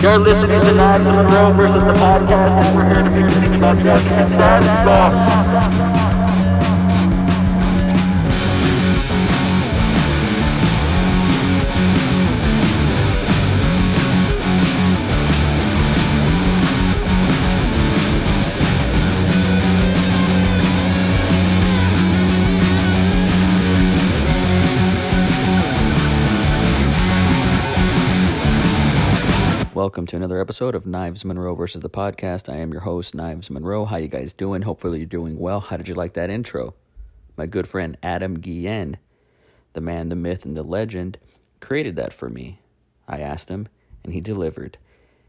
You're listening to to Monroe versus the podcast, and we're here to be speaking about drugs and. Welcome to another episode of Knives Monroe versus the podcast. I am your host, Knives Monroe. How you guys doing? Hopefully you're doing well. How did you like that intro? My good friend Adam Guillen, the man, the myth, and the legend, created that for me. I asked him, and he delivered.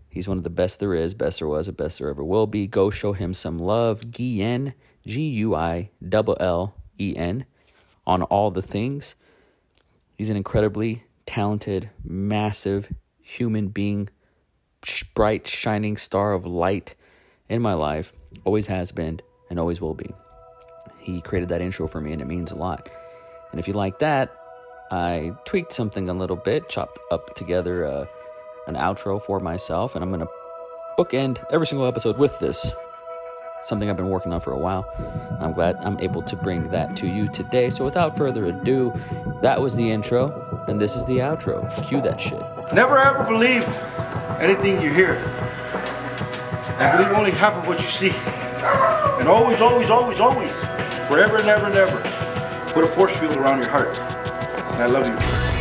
He's one of the best there is, best there was, and best there ever will be. Go show him some love. Guillen, G U I L L E N, on all the things. He's an incredibly talented, massive human being bright, shining star of light in my life, always has been and always will be. He created that intro for me, and it means a lot. And if you like that, I tweaked something a little bit, chopped up together uh, an outro for myself, and I'm going to bookend every single episode with this. Something I've been working on for a while. I'm glad I'm able to bring that to you today. So, without further ado, that was the intro, and this is the outro. Cue that shit. Never ever believe anything you hear. And believe only half of what you see. And always, always, always, always, forever and ever and ever, put a force field around your heart. And I love you.